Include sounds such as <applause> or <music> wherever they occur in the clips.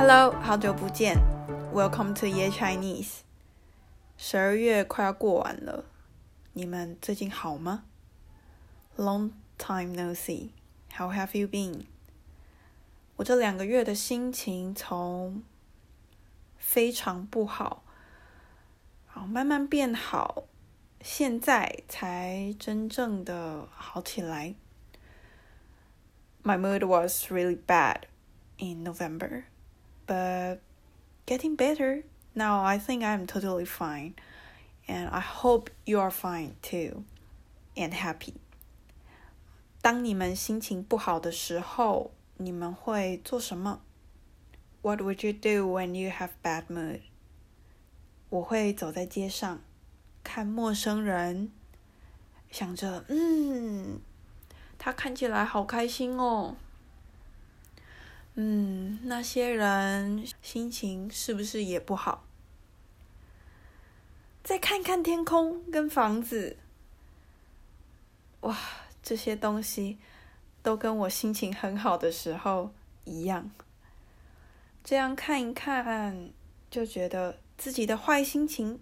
Hello，好久不见，Welcome to Ye Chinese。十二月快要过完了，你们最近好吗？Long time no see. How have you been? 我这两个月的心情从非常不好，好慢慢变好，现在才真正的好起来。My mood was really bad in November, but getting better. Now I think I'm totally fine, and I hope you are fine too, and happy. 当你们心情不好的时候，你们会做什么？What would you do when you have bad mood？我会走在街上，看陌生人，想着，嗯，他看起来好开心哦。 嗯，那些人心情是不是也不好？再看看天空跟房子，哇，这些东西。都跟我心情很好的时候一样，这样看一看，就觉得自己的坏心情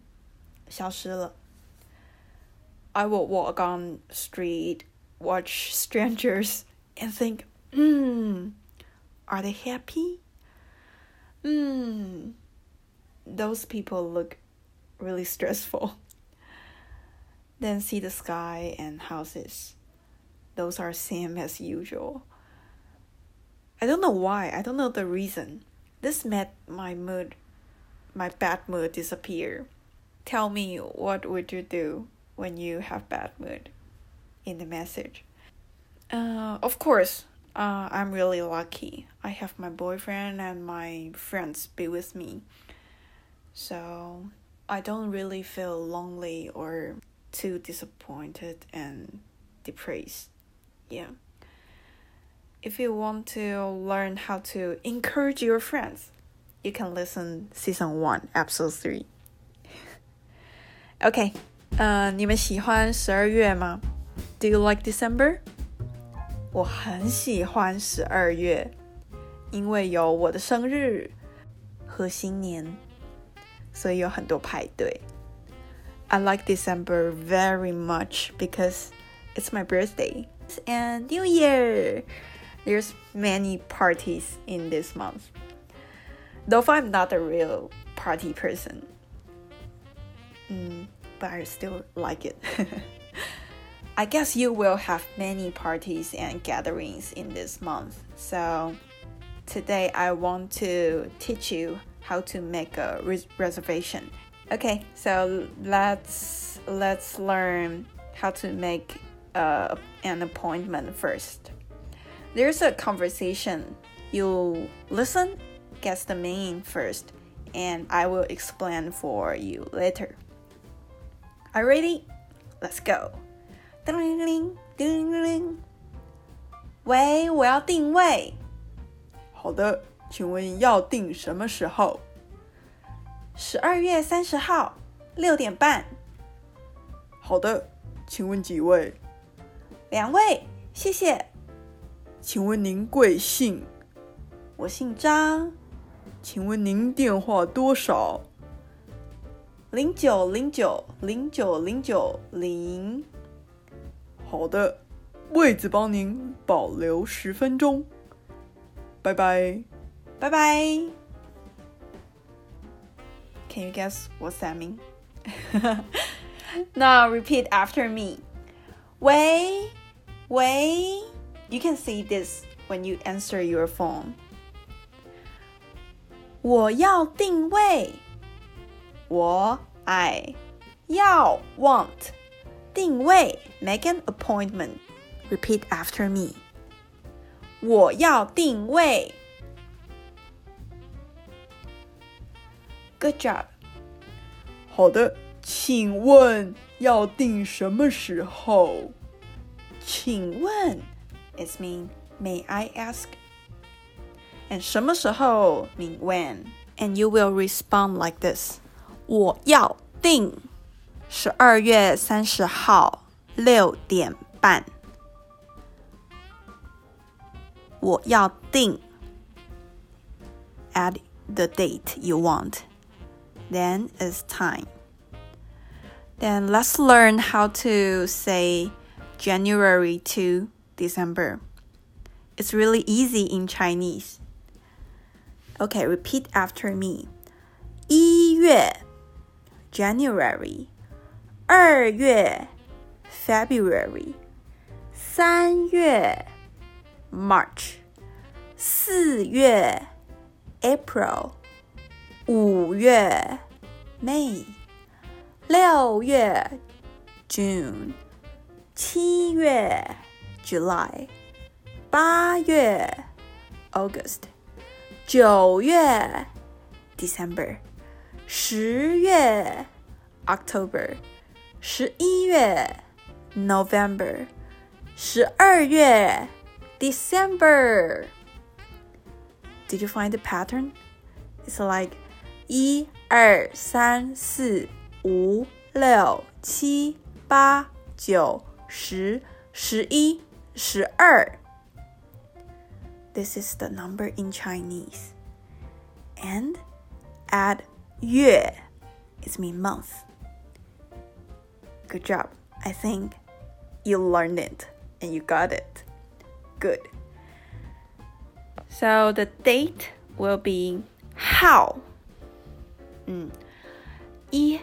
消失了。I will walk on street, watch strangers, and think, hmm, are they happy? Hmm, those people look really stressful. <laughs> Then see the sky and houses those are same as usual. I don't know why, I don't know the reason. This made my mood, my bad mood disappear. Tell me what would you do when you have bad mood in the message. Uh, of course, uh, I'm really lucky. I have my boyfriend and my friends be with me. So I don't really feel lonely or too disappointed and depressed yeah. If you want to learn how to encourage your friends, you can listen season one, episode three. <laughs> Okay, 呃，你们喜欢十二月吗？Do you like December？ 我很喜欢十二月，因为有我的生日和新年，所以有很多派对。I like December very much because it's my birthday and New Year. There's many parties in this month. Though I'm not a real party person, mm, but I still like it. <laughs> I guess you will have many parties and gatherings in this month. So today I want to teach you how to make a res reservation. Okay, so let's let's learn how to make uh, an appointment first. There's a conversation. You listen, guess the meaning first, and I will explain for you later. Are you ready? Let's go. 叮铃铃，叮铃铃。喂，我要定位。好的，请问要定什么时候？十二月三十号，六点半。好的，请问几位？两位，谢谢。请问您贵姓？我姓张。请问您电话多少？零九零九零九零九零。好的，位子帮您保留十分钟。拜拜，拜拜。Can you guess what's that mean? Now repeat after me. 喂。喂，You can see this when you answer your phone。我要定位。我 I 要 want 定位 make an appointment。Repeat after me。我要定位。Good job。好的，请问要定什么时候？请问 is mean may I ask? And 什么时候 mean when? And you will respond like this. 我要订 十二月三十号六点半。我要订 add the date you want. Then it's time. Then let's learn how to say January to December. It's really easy in Chinese. Okay, repeat after me. 一月 January 二月 February 三月 March 四月 April 五月 May 六月 June 七月 July 八月 August 九月 December 十月 October 十一月 November 十二月 December Did you find the pattern? It's like 一二三四五六七八九十十一十二 this is the number in Chinese. And add 月 is mean month. Good job. I think you learned it and you got it. Good. So the date will be how. 嗯，一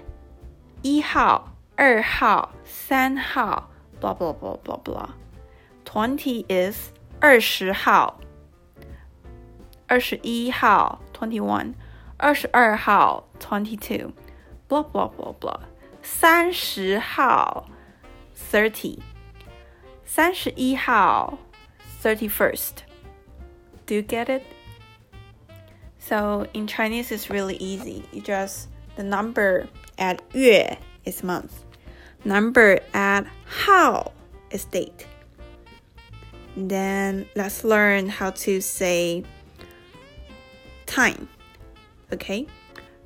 一号、二号、三号，blah blah blah blah blah. Twenty is 二十号。二十一号 twenty one，二十二号 twenty two，blah blah blah blah， 三十号 thirty，三十一号 thirty first。Do you get it? So in Chinese, it's really easy. You just the number at 月 is month, number at how is date. Then let's learn how to say time. Okay?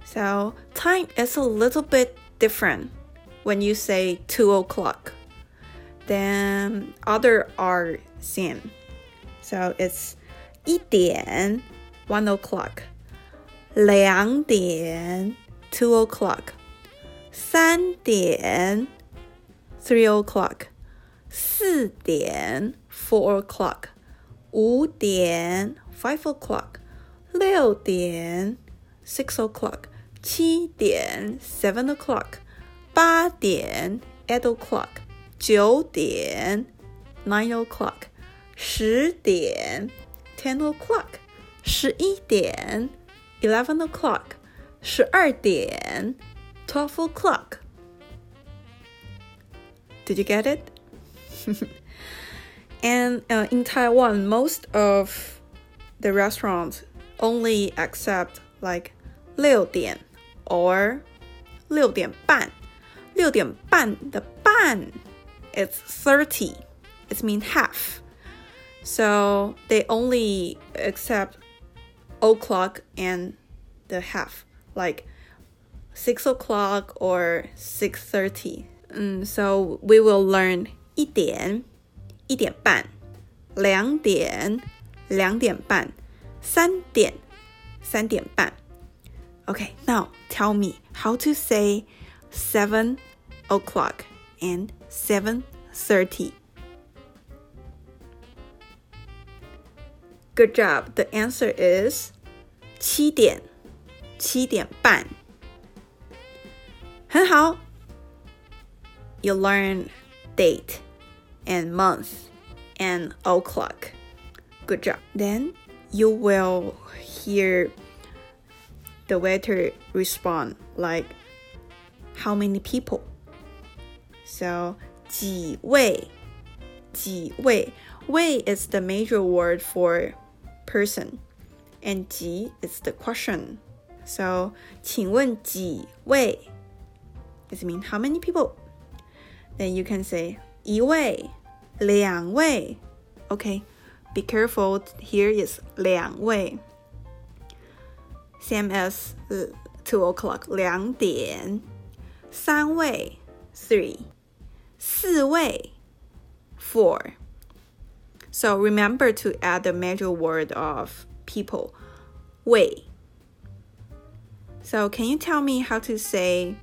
So, time is a little bit different when you say 2 o'clock. Then other are same. So, it's 一点 1 o'clock. 两点 2 o'clock. 三点 3 o'clock. 四点 4 o'clock. 五点 5 o'clock. 六点 six o'clock， 七点 seven o'clock，八点 eight o'clock，九点 nine o'clock，十点 ten o'clock，十一点 eleven o'clock，十二点 twelve o'clock。Did you get it? <laughs> and uh, in Taiwan, most of the restaurants only accept like 六点 or 六点半。六点半的半 it's 30. It's mean half. So they only accept o'clock and the half, like six o'clock or six thirty. Mm, so we will learn 一点一点半，两点两点半。三点，三点半。 Okay, now tell me how to say seven o'clock and seven thirty. Good job. The answer is 七点，七点半。很好。You learn date and month and o'clock. Good job. Then you will hear the waiter respond like how many people. So 几位,几位,位 is the major word for person and 几 is the question. So 请问几位 it mean how many people? Then you can say 一位,两位. Okay. Be careful, here is 两位. Same as uh, 2 o'clock, 两点. 三位 3. 四位 4. So remember to add the major word of people 位 So, can you tell me how to say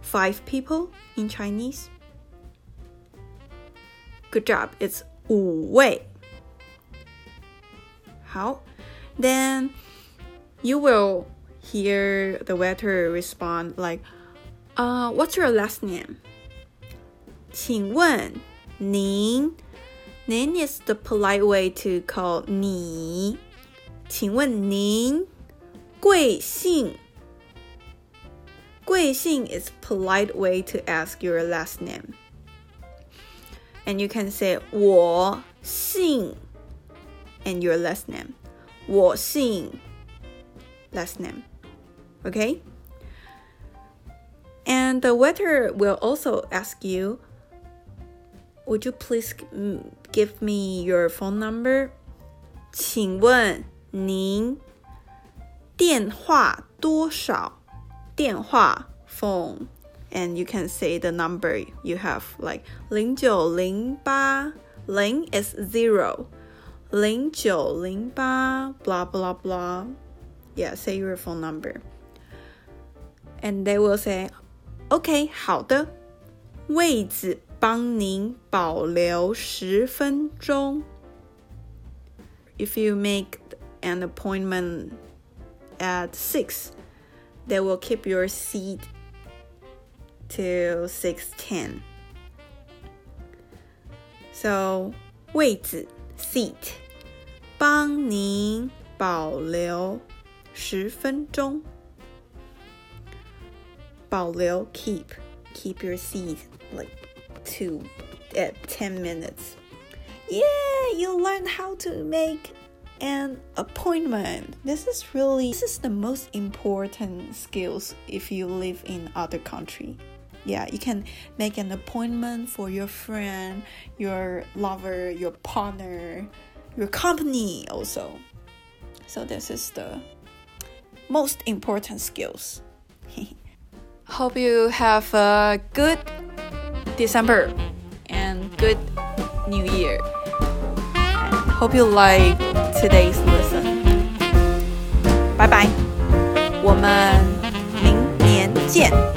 five people in Chinese? Good job. It's 五位。好，then you will hear the waiter respond like, uh, what's your last name? 请问您 Nin is the polite way to call 你。请问您贵姓？贵姓 is polite way to ask your last name. And you can say 我姓 and your last name. 我姓 last name. Okay? And the waiter will also ask you, Would you please give me your phone number? 请问您电话多少？电话 phone and you can say the number you have like 零九零八零 is zero 零九零八 blah blah blah yeah say your phone number and they will say OK 好的位子帮您保留十分钟 if you make an appointment at 6 they will keep your seat till 6:10. So 位置 seat 帮您保留 十分钟。保留 keep keep your seat like two at 10 minutes. Yeah, you learn how to make an appointment. This is really this is the most important skills if you live in other country. Yeah, you can make an appointment for your friend, your lover, your partner, your company also. So this is the most important skills. <laughs> Hope you have a good December and good New Year. Hope you like today's lesson. Bye bye. 我们明年见。